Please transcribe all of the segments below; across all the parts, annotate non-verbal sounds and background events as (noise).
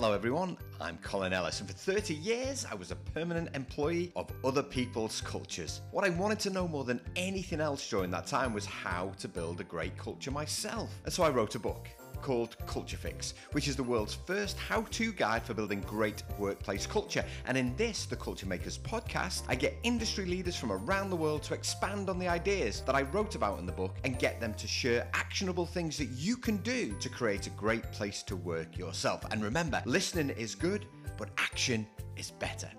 Hello, everyone. I'm Colin Ellis, and for 30 years, I was a permanent employee of other people's cultures. What I wanted to know more than anything else during that time was how to build a great culture myself. And so I wrote a book called Culture Fix, which is the world's first how to guide for building great workplace culture. And in this, the Culture Makers podcast, I get industry leaders from around the world to expand on the ideas that I wrote about in the book and get them to share actionable things that you can do to create a great place to work yourself. And remember, listening is good, but action is better.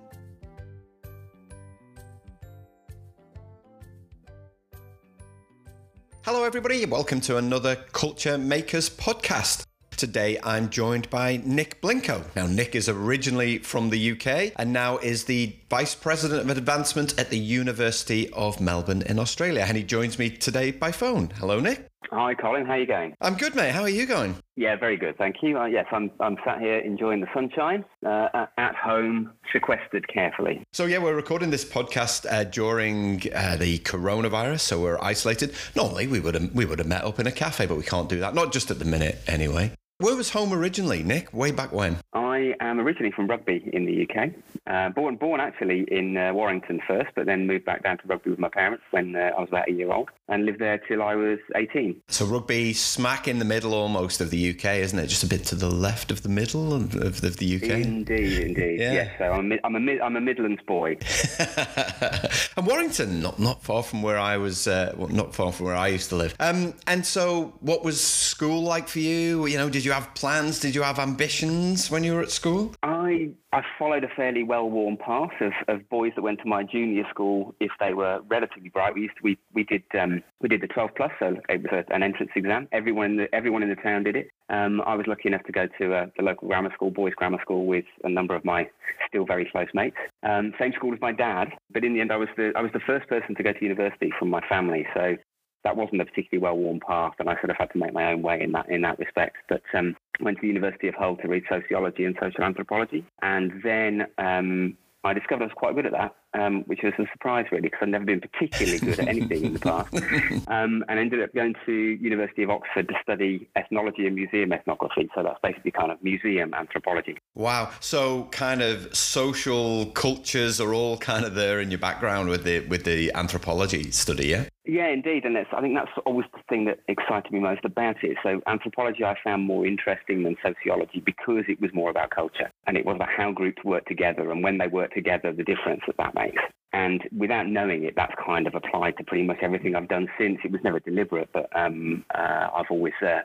Hello, everybody. Welcome to another Culture Makers podcast. Today I'm joined by Nick Blinco. Now, Nick is originally from the UK and now is the Vice President of Advancement at the University of Melbourne in Australia. And he joins me today by phone. Hello, Nick. Hi, Colin. How are you going? I'm good, mate. How are you going? Yeah, very good. Thank you. Uh, yes, I'm, I'm sat here enjoying the sunshine uh, at home, sequestered carefully. So, yeah, we're recording this podcast uh, during uh, the coronavirus, so we're isolated. Normally, we would have we would have met up in a cafe, but we can't do that. Not just at the minute, anyway. Where was home originally, Nick? Way back when? I am originally from Rugby in the UK. Uh, born, born actually in uh, Warrington first, but then moved back down to Rugby with my parents when uh, I was about a year old, and lived there till I was 18. So Rugby, smack in the middle almost of the UK, isn't it? Just a bit to the left of the middle of, of, of the UK. Indeed, indeed. Yeah. Yes. So I'm, I'm a I'm a Midlands boy. (laughs) (laughs) and Warrington, not not far from where I was, uh, well, not far from where I used to live. Um, and so, what was school like for you? You know, did you you have plans? Did you have ambitions when you were at school? I I followed a fairly well-worn path of, of boys that went to my junior school. If they were relatively bright, we used to, we we did um, we did the 12 plus, so it was a, an entrance exam. Everyone in the everyone in the town did it. Um, I was lucky enough to go to uh, the local grammar school, boys' grammar school, with a number of my still very close mates. Um, same school as my dad, but in the end, I was the I was the first person to go to university from my family. So that wasn't a particularly well-worn path, and I sort of had to make my own way in that in that respect. But um, went to the University of Hull to read sociology and social anthropology, and then um, I discovered I was quite good at that, um, which was a surprise really because I'd never been particularly good at anything in the past, (laughs) um, and ended up going to University of Oxford to study ethnology and museum ethnography. So that's basically kind of museum anthropology. Wow! So kind of social cultures are all kind of there in your background with the with the anthropology study, yeah. Yeah, indeed, and I think that's always the thing that excited me most about it. So anthropology I found more interesting than sociology because it was more about culture and it was about how groups work together and when they work together, the difference that that makes. And without knowing it, that's kind of applied to pretty much everything I've done since. It was never deliberate, but um, uh, I've always uh,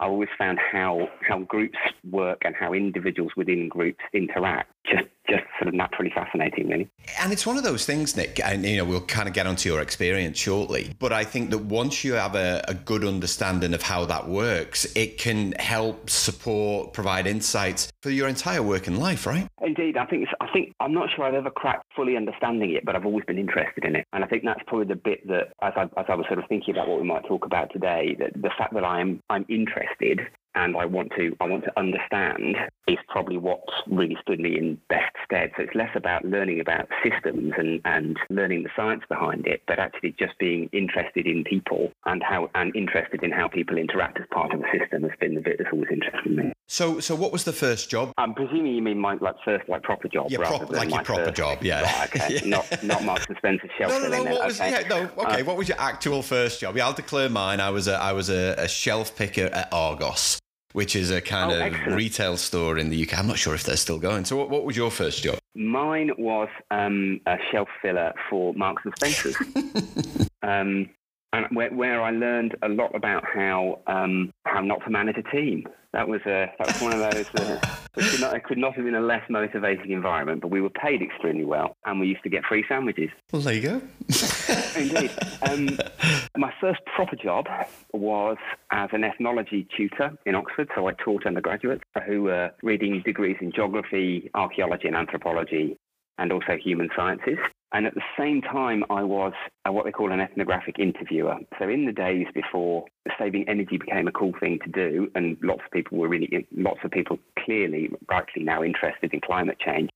I've always found how how groups work and how individuals within groups interact just just sort of naturally fascinating, really. And it's one of those things, Nick, and you know, we'll kind of get onto your experience shortly. But I think that once you have a, a good understanding of how that works, it can help support, provide insights for your entire working life, right? Indeed, I think I think I'm not sure I've ever cracked fully understanding it, but I've always been interested in it, and I think that's probably the bit that, as I, as I was sort of thinking about what we might talk about today, that the fact that I'm I'm interested and I want to I want to understand is probably what's really stood me in best stead. So it's less about learning about systems and, and learning the science behind it, but actually just being interested in people and how and interested in how people interact as part of a system has been the bit that's always interested me. So so what was the first job? I'm presuming you mean my like first like proper job, yeah, prop, like your proper job, yeah. Right, okay. (laughs) yeah. Not not Marks and Spencer shelf no, no, no, no, what was, okay. yeah, no, okay. Uh, what was your actual first job? Yeah, I'll declare mine. I was a I was a, a shelf picker at Argos which is a kind oh, of excellent. retail store in the UK. I'm not sure if they're still going. So, what, what was your first job? Mine was um, a shelf filler for Marks and Spencers. (laughs) um, and where, where, I learned a lot about how um, how not to manage a team. That was a that was one of those. Uh, it, could not, it could not have been a less motivating environment, but we were paid extremely well, and we used to get free sandwiches. Well, there you go. (laughs) Indeed. Um, my first proper job was as an ethnology tutor in Oxford. So I taught undergraduates who were reading degrees in geography, archaeology, and anthropology, and also human sciences. And at the same time, I was uh, what they call an ethnographic interviewer. So in the days before saving energy became a cool thing to do, and lots of people were really, lots of people clearly, rightly now interested in climate change.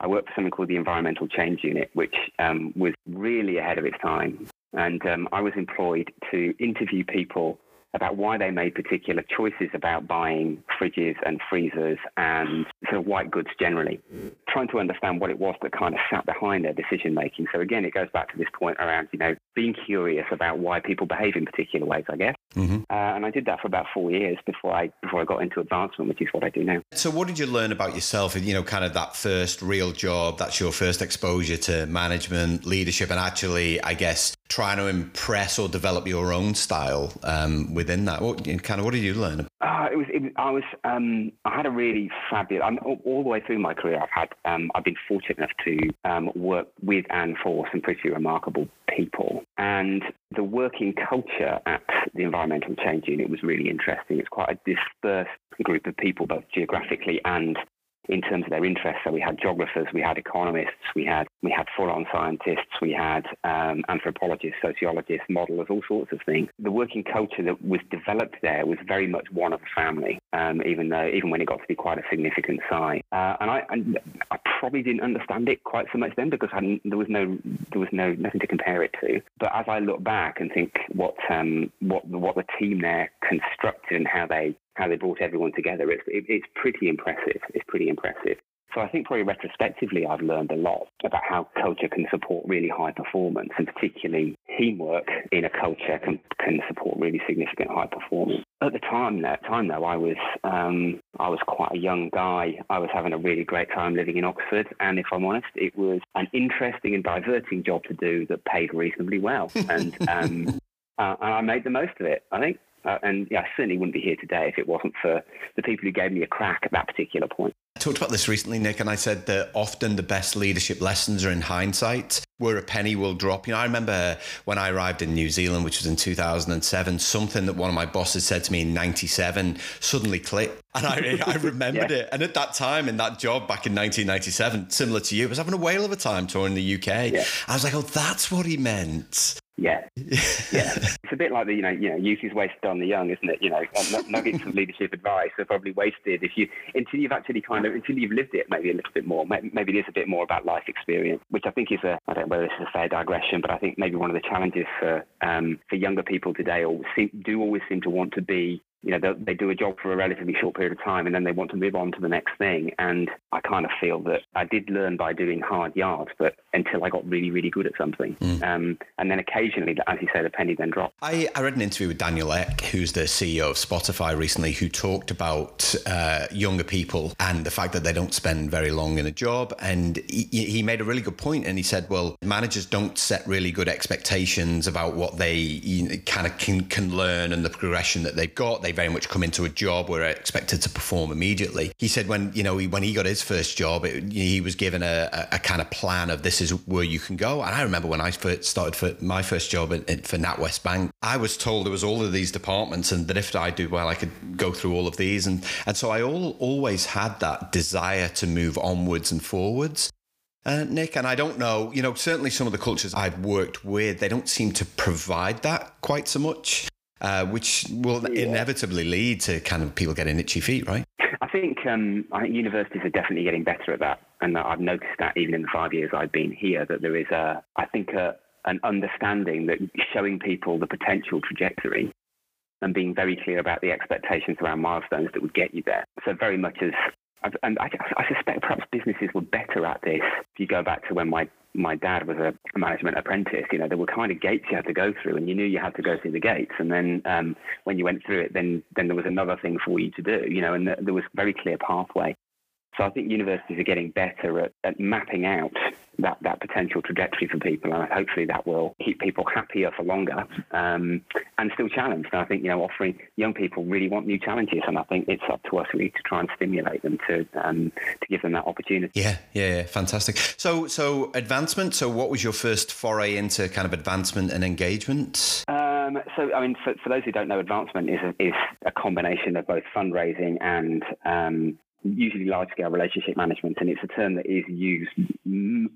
I worked for something called the Environmental Change Unit, which um, was really ahead of its time. And um, I was employed to interview people about why they made particular choices about buying fridges and freezers and sort of white goods generally, trying to understand what it was that kind of sat behind their decision making. So again, it goes back to this point around, you know, being curious about why people behave in particular ways, I guess. Mm-hmm. Uh, and I did that for about four years before I before I got into advancement, which is what I do now. So, what did you learn about yourself? You know, kind of that first real job. That's your first exposure to management, leadership, and actually, I guess, trying to impress or develop your own style um, within that? What kind of what did you learn? Uh, it was, it, I was um, I had a really fabulous. I'm, all, all, the way through my career, I've had um, I've been fortunate enough to um, work with and for some pretty remarkable people, and the working culture at the Environmental Change Unit was really interesting. It's quite a dispersed group of people, both geographically and in terms of their interests. So we had geographers, we had economists, we had we had full-on scientists, we had um, anthropologists, sociologists, modelers, all sorts of things. The working culture that was developed there was very much one of a family, um, even though even when it got to be quite a significant size. Uh, and I, and I probably didn't understand it quite so much then because there was no there was no nothing to compare it to. But as I look back and think what um, what what the team there constructed and how they how they brought everyone together. It's, it, it's pretty impressive. It's pretty impressive. So I think probably retrospectively, I've learned a lot about how culture can support really high performance, and particularly teamwork in a culture can, can support really significant high performance. At the time, that time though, I was um, I was quite a young guy. I was having a really great time living in Oxford, and if I'm honest, it was an interesting and diverting job to do that paid reasonably well, and um, (laughs) uh, and I made the most of it. I think. Uh, and yeah, I certainly wouldn't be here today if it wasn't for the people who gave me a crack at that particular point. I talked about this recently, Nick, and I said that often the best leadership lessons are in hindsight, where a penny will drop. You know, I remember when I arrived in New Zealand, which was in 2007, something that one of my bosses said to me in 97 suddenly clicked. And I, (laughs) I remembered yeah. it. And at that time, in that job back in 1997, similar to you, I was having a whale of a time touring the UK. Yeah. I was like, oh, that's what he meant. Yeah, (laughs) yeah. It's a bit like the you know you know youth is wasted on the young, isn't it? You know, nuggets of leadership advice are probably wasted if you until you've actually kind of until you've lived it maybe a little bit more. Maybe it is a bit more about life experience, which I think is a I don't know whether this is a fair digression, but I think maybe one of the challenges for um, for younger people today or seem, do always seem to want to be you know, they do a job for a relatively short period of time and then they want to move on to the next thing. And I kind of feel that I did learn by doing hard yards, but until I got really, really good at something. Mm. Um, and then occasionally, as you say, the penny then dropped. I, I read an interview with Daniel Ek, who's the CEO of Spotify recently, who talked about uh, younger people and the fact that they don't spend very long in a job. And he, he made a really good point and he said, well, managers don't set really good expectations about what they you know, kind of can, can learn and the progression that they've got. They very much come into a job where I expected to perform immediately. He said when you know he, when he got his first job, it, he was given a, a, a, kind of plan of this is where you can go. And I remember when I first started for my first job for NatWest Bank, I was told there was all of these departments, and that if I do well, I could go through all of these. And and so I all, always had that desire to move onwards and forwards. Uh, Nick, and I don't know, you know, certainly some of the cultures I've worked with, they don't seem to provide that quite so much uh, which will yeah. inevitably lead to kind of people getting itchy feet, right? I think um, I think universities are definitely getting better at that, and I've noticed that even in the five years I've been here, that there is a, I think, a, an understanding that showing people the potential trajectory and being very clear about the expectations around milestones that would get you there. So very much as and I, I, suspect perhaps businesses were better at this. If you go back to when my my dad was a management apprentice, you know, there were kind of gates you had to go through, and you knew you had to go through the gates. And then um, when you went through it, then then there was another thing for you to do, you know, and there was very clear pathway. So I think universities are getting better at, at mapping out that, that potential trajectory for people, and hopefully that will keep people happier for longer um, and still challenged. And I think you know, offering young people really want new challenges, and I think it's up to us really to try and stimulate them to um, to give them that opportunity. Yeah, yeah, fantastic. So, so advancement. So, what was your first foray into kind of advancement and engagement? Um, so, I mean, for, for, those who don't know, advancement is a, is a combination of both fundraising and um, usually large scale relationship management, and it's a term that is used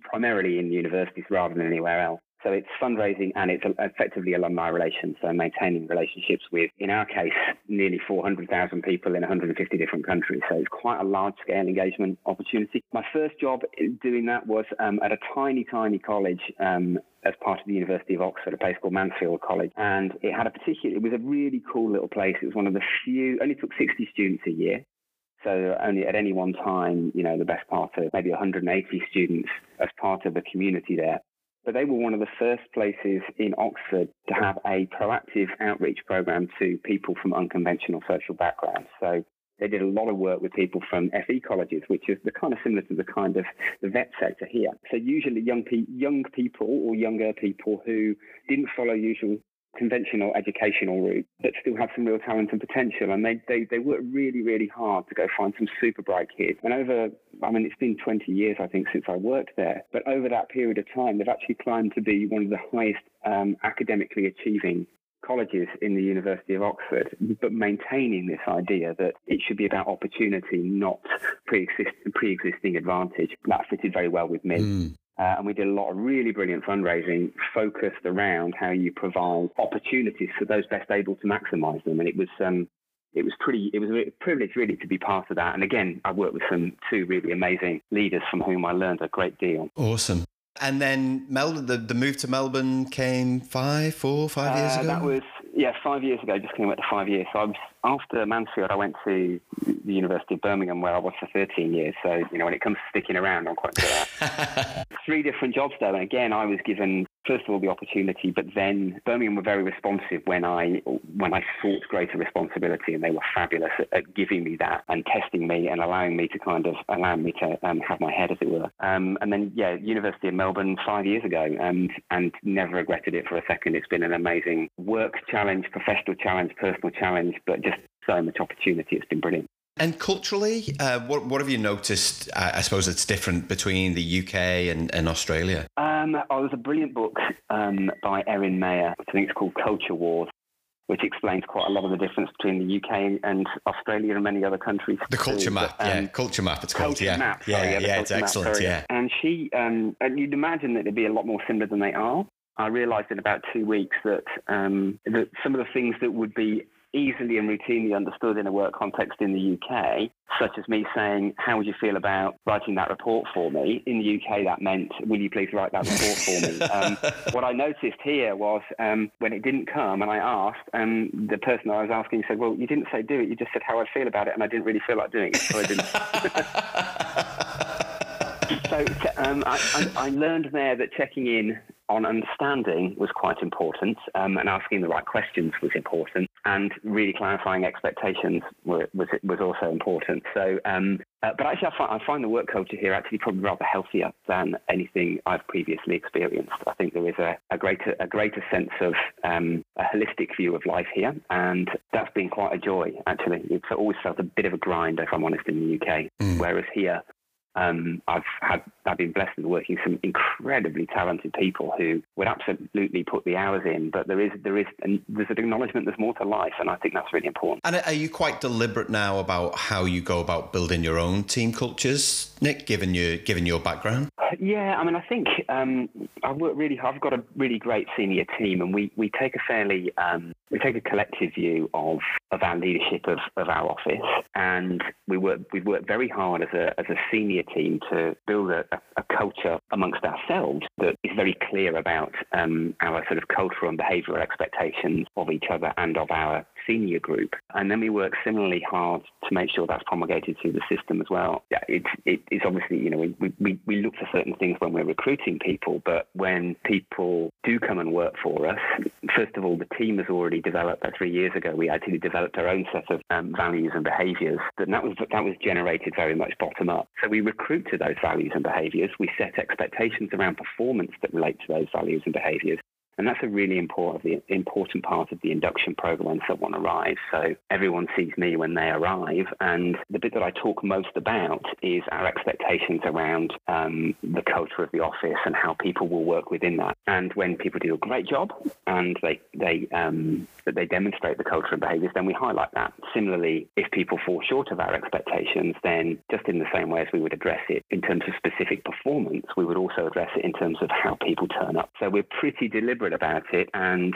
primarily in universities rather than anywhere else. So it's fundraising and it's effectively alumni relations, so maintaining relationships with, in our case, nearly 400,000 people in 150 different countries. So it's quite a large scale engagement opportunity. My first job doing that was um, at a tiny, tiny college um, as part of the University of Oxford, a place called Mansfield College. And it had a particular, it was a really cool little place. It was one of the few, only took 60 students a year. So only at any one time, you know, the best part of maybe 180 students as part of the community there. But they were one of the first places in Oxford to have a proactive outreach program to people from unconventional social backgrounds. So they did a lot of work with people from FE colleges, which is the kind of similar to the kind of the VET sector here. So usually young, pe- young people or younger people who didn't follow usual conventional educational route, but still have some real talent and potential. And they, they, they work really, really hard to go find some super bright kids. And over, I mean, it's been 20 years, I think, since I worked there. But over that period of time, they've actually climbed to be one of the highest um, academically achieving colleges in the University of Oxford, but maintaining this idea that it should be about opportunity, not pre-exist- pre-existing advantage. That fitted very well with me. Mm. Uh, and we did a lot of really brilliant fundraising focused around how you provide opportunities for those best able to maximize them. And it was um, it was pretty it was a privilege really to be part of that. And again, I worked with some two really amazing leaders from whom I learned a great deal. Awesome. And then Melbourne, the, the move to Melbourne came five, four, five years uh, ago. That was yeah, five years ago. Just came back to five years. So I was after Mansfield. I went to the University of Birmingham, where I was for 13 years. So you know, when it comes to sticking around, I'm quite good at. (laughs) Three different jobs though, and again, I was given first of all the opportunity, but then Birmingham were very responsive when I when I sought greater responsibility, and they were fabulous at, at giving me that and testing me and allowing me to kind of allowing me to um, have my head, as it were. Um, and then yeah, University of Melbourne five years ago, and and never regretted it for a second. It's been an amazing work challenge, professional challenge, personal challenge, but just so much opportunity. It's been brilliant. And culturally, uh, what what have you noticed? Uh, I suppose it's different between the UK and, and Australia. Um, oh, there's a brilliant book um, by Erin Meyer. I think it's called Culture Wars, which explains quite a lot of the difference between the UK and Australia and many other countries. The culture too. map, um, yeah, culture map. It's called, yeah, map, yeah, sorry, yeah, yeah it's excellent, map, yeah. And she, um, and you'd imagine that they'd be a lot more similar than they are. I realised in about two weeks that, um, that some of the things that would be easily and routinely understood in a work context in the UK, such as me saying, How would you feel about writing that report for me? In the UK, that meant, Will you please write that report for me? (laughs) Um, what I noticed here was um, when it didn't come and I asked, um, the person I was asking said, Well, you didn't say do it, you just said how I feel about it, and I didn't really feel like doing it, so I didn't. (laughs) so um, I, I, I learned there that checking in on understanding was quite important, um, and asking the right questions was important, and really clarifying expectations were, was was also important. So, um, uh, but actually, I find, I find, the work culture here actually probably rather healthier than anything I've previously experienced. I think there is a, a greater a greater sense of um, a holistic view of life here, and that's been quite a joy. Actually, it's always felt a bit of a grind, if I'm honest, in the UK. Mm. Whereas here, um, I've had I've been blessed with working with some incredibly talented people who would absolutely put the hours in, but there is there is and there's an acknowledgement there's more to life, and I think that's really important. And are you quite deliberate now about how you go about building your own team cultures, Nick? Given your given your background. Yeah, I mean, I think um, I work really. I've got a really great senior team, and we, we take a fairly um, we take a collective view of, of our leadership of, of our office, and we work we work very hard as a as a senior team to build a, a culture amongst ourselves that is very clear about um, our sort of cultural and behavioural expectations of each other and of our senior group. And then we work similarly hard to make sure that's promulgated through the system as well. Yeah, it's, it, it's obviously, you know, we, we, we look for certain things when we're recruiting people, but when people do come and work for us, first of all, the team has already developed, that three years ago, we actually developed our own set of um, values and behaviours. And that was, that was generated very much bottom up. So we recruit to those values and behaviours. We set expectations around performance that relate to those values and behaviours. And that's a really important, important part of the induction program when someone arrives. So everyone sees me when they arrive. And the bit that I talk most about is our expectations around um, the culture of the office and how people will work within that. And when people do a great job and they, they, um, they demonstrate the culture and behaviors, then we highlight that. Similarly, if people fall short of our expectations, then just in the same way as we would address it in terms of specific performance, we would also address it in terms of how people turn up. So we're pretty deliberate about it, and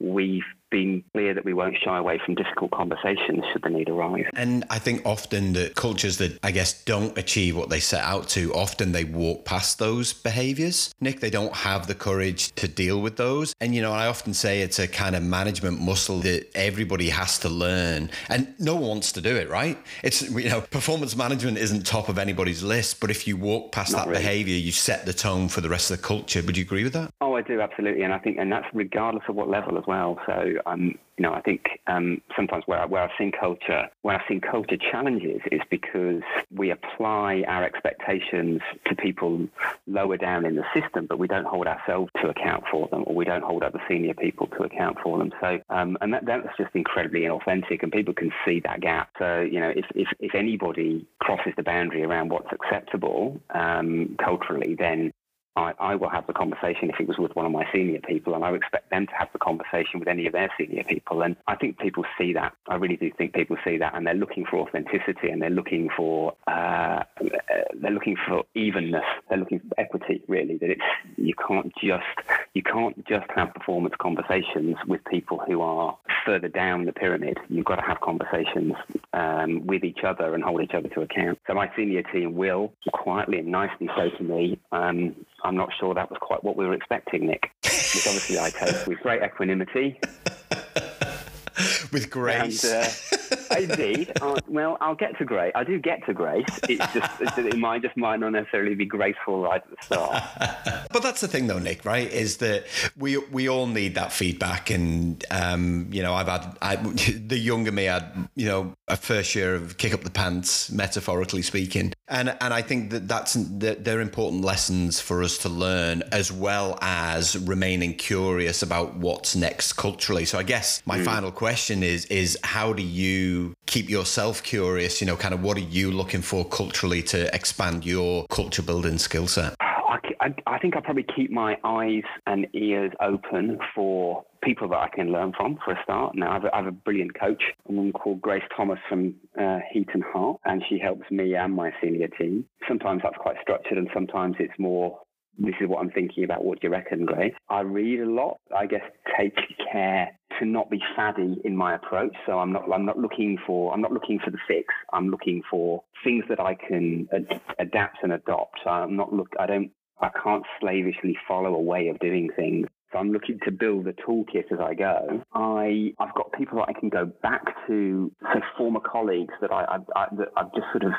we've been clear that we won't shy away from difficult conversations should the need arise. And I think often that cultures that I guess don't achieve what they set out to, often they walk past those behaviors. Nick, they don't have the courage to deal with those. And, you know, I often say it's a kind of management muscle that everybody has to learn. And no one wants to do it, right? It's, you know, performance management isn't top of anybody's list, but if you walk past Not that really. behavior, you set the tone for the rest of the culture. Would you agree with that? I do, absolutely. And I think, and that's regardless of what level as well. So, um, you know, I think um, sometimes where, where I've seen culture, where I've seen culture challenges is because we apply our expectations to people lower down in the system, but we don't hold ourselves to account for them, or we don't hold other senior people to account for them. So, um, and that, that's just incredibly inauthentic, and people can see that gap. So, you know, if, if, if anybody crosses the boundary around what's acceptable um, culturally, then I, I, will have the conversation if it was with one of my senior people, and I would expect them to have the conversation with any of their senior people. And I think people see that. I really do think people see that, and they're looking for authenticity, and they're looking for uh, they're looking for evenness. They're looking for equity. Really, that it's you can't just you can't just have performance conversations with people who are further down the pyramid. You've got to have conversations um, with each other and hold each other to account. So my senior team will quietly and nicely say to me. Um, I'm not sure that was quite what we were expecting, Nick. Which obviously I take with great equanimity. (laughs) with grace. And, uh, indeed. Uh, well, I'll get to grace. I do get to grace. It's just it might just might not necessarily be graceful right at the start. (laughs) but that's the thing, though, Nick. Right? Is that we we all need that feedback, and um, you know, I've had I, (laughs) the younger me had you know a first year of kick up the pants, metaphorically speaking, and and I think that that's that they're important lessons for us to learn, as well as remaining curious about what's next culturally. So I guess my mm. final question is is how do you keep yourself curious? You know, kind of what are you looking for culturally to expand your culture building skill set? I, I, think I probably keep my eyes and ears open for people that I can learn from for a start. Now, I have a, I have a brilliant coach, a woman called Grace Thomas from uh, Heat and Heart, and she helps me and my senior team. Sometimes that's quite structured, and sometimes it's more this is what I'm thinking about. What do you reckon, Grace? I read a lot. I guess take care to not be faddy in my approach. So I'm not I'm not looking for I'm not looking for the fix. I'm looking for things that I can ad- adapt and adopt. I'm not look I don't I can't slavishly follow a way of doing things. So I'm looking to build a toolkit as I go. I I've got people that I can go back to, so former colleagues that I, I, I that I've just sort of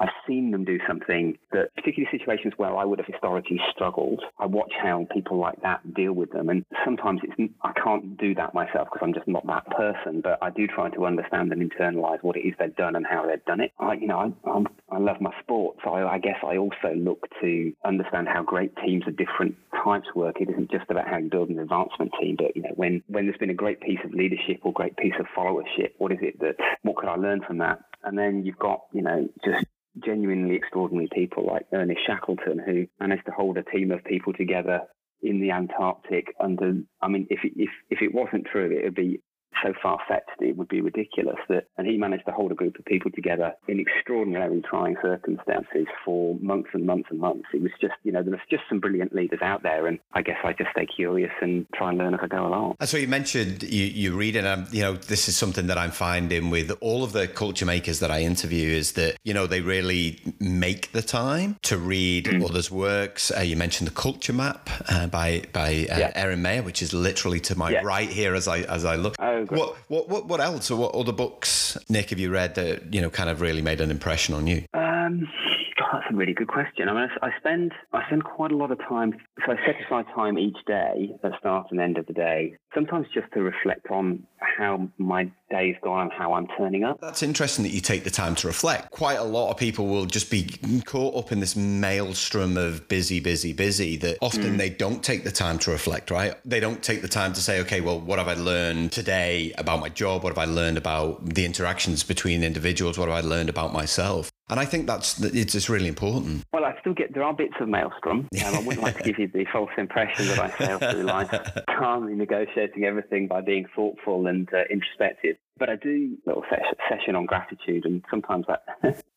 I've seen them do something that, particularly situations where I would have historically struggled, I watch how people like that deal with them. And sometimes it's, I can't do that myself because I'm just not that person, but I do try to understand and internalize what it is they've done and how they've done it. I, you know, I, I'm, i love my sport, so I, I guess I also look to understand how great teams of different types work. It isn't just about how you build an advancement team, but, you know, when, when there's been a great piece of leadership or great piece of followership, what is it that, what could I learn from that? And then you've got, you know, just genuinely extraordinary people like Ernest Shackleton, who managed to hold a team of people together in the Antarctic under, I mean, if, if, if it wasn't true, it would be so far fetched it would be ridiculous that and he managed to hold a group of people together in extraordinarily trying circumstances for months and months and months. It was just you know there was just some brilliant leaders out there and I guess I just stay curious and try and learn as I go along. And so you mentioned you, you read and um, you know this is something that I'm finding with all of the culture makers that I interview is that you know they really make the time to read mm. others' works. Uh, you mentioned the Culture Map uh, by by uh, yeah. Erin Meyer, which is literally to my yeah. right here as I as I look. Oh, what, what, what, what else or what other books, Nick, have you read that, you know, kind of really made an impression on you? Um, God, that's a really good question. I mean, I spend I spend quite a lot of time. So I set aside time each day at the start and end of the day. Sometimes just to reflect on how my day's gone and how I'm turning up. That's interesting that you take the time to reflect. Quite a lot of people will just be caught up in this maelstrom of busy, busy, busy that often mm. they don't take the time to reflect. Right? They don't take the time to say, okay, well, what have I learned today about my job? What have I learned about the interactions between individuals? What have I learned about myself? And I think that's it's just really important. Well, I still get there are bits of maelstrom. (laughs) Um, I wouldn't like to give you the false impression that I sail through life (laughs) calmly negotiating everything by being thoughtful and uh, introspective. But I do a little session on gratitude, and sometimes that (laughs)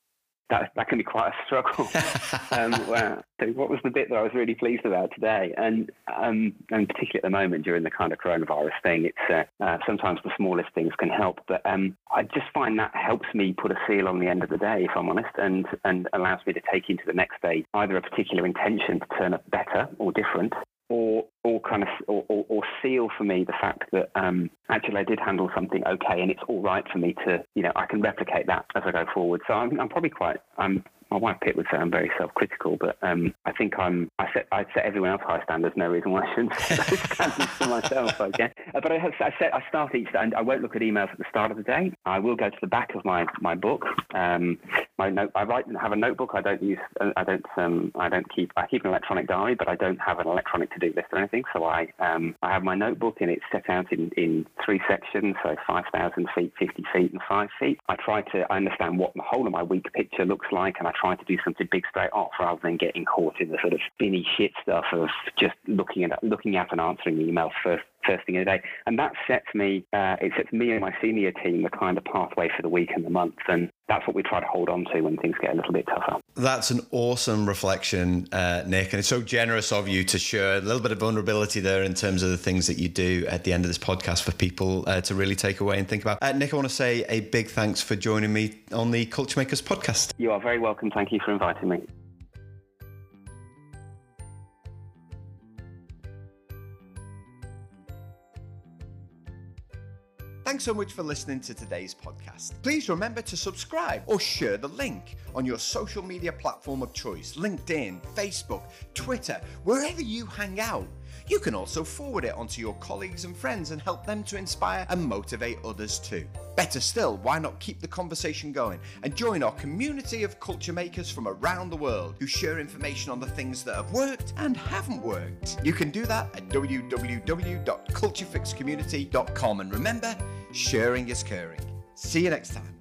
that that can be quite a struggle. (laughs) um, well, so what was the bit that I was really pleased about today? And um, and particularly at the moment during the kind of coronavirus thing, it's uh, uh, sometimes the smallest things can help. But um, I just find that helps me put a seal on the end of the day, if I'm honest, and and allows me to take into the next day either a particular intention to turn up better or different, or, for me the fact that um, actually I did handle something okay and it's all right for me to you know I can replicate that as I go forward. So I'm, I'm probably quite I'm my wife Pitt would say I'm very self-critical, but um, I think I'm. I set I set everyone else high standards. No reason why I shouldn't set (laughs) standards for myself. Okay, uh, but I have I set I start each day. I won't look at emails at the start of the day. I will go to the back of my my book. Um, my note. I write have a notebook. I don't use. I don't. Um, I don't keep. I keep an electronic diary, but I don't have an electronic to-do list or anything. So I um, I have my notebook and it's set out in in three sections. So five thousand feet, fifty feet, and five feet. I try to understand what the whole of my week picture looks like, and I try to do something big straight off rather than getting caught in the sort of spinny shit stuff of just looking at looking at and answering emails first first thing in the day. And that sets me, uh, it sets me and my senior team the kind of pathway for the week and the month. And that's what we try to hold on to when things get a little bit tougher. That's an awesome reflection, uh, Nick. And it's so generous of you to share a little bit of vulnerability there in terms of the things that you do at the end of this podcast for people uh, to really take away and think about. Uh, Nick, I want to say a big thanks for joining me on the Culture Makers podcast. You are very welcome. Thank you for inviting me. Thanks so much for listening to today's podcast. Please remember to subscribe or share the link on your social media platform of choice LinkedIn, Facebook, Twitter, wherever you hang out. You can also forward it onto your colleagues and friends and help them to inspire and motivate others too. Better still, why not keep the conversation going and join our community of culture makers from around the world who share information on the things that have worked and haven't worked. You can do that at www.culturefixcommunity.com and remember, sharing is caring. See you next time.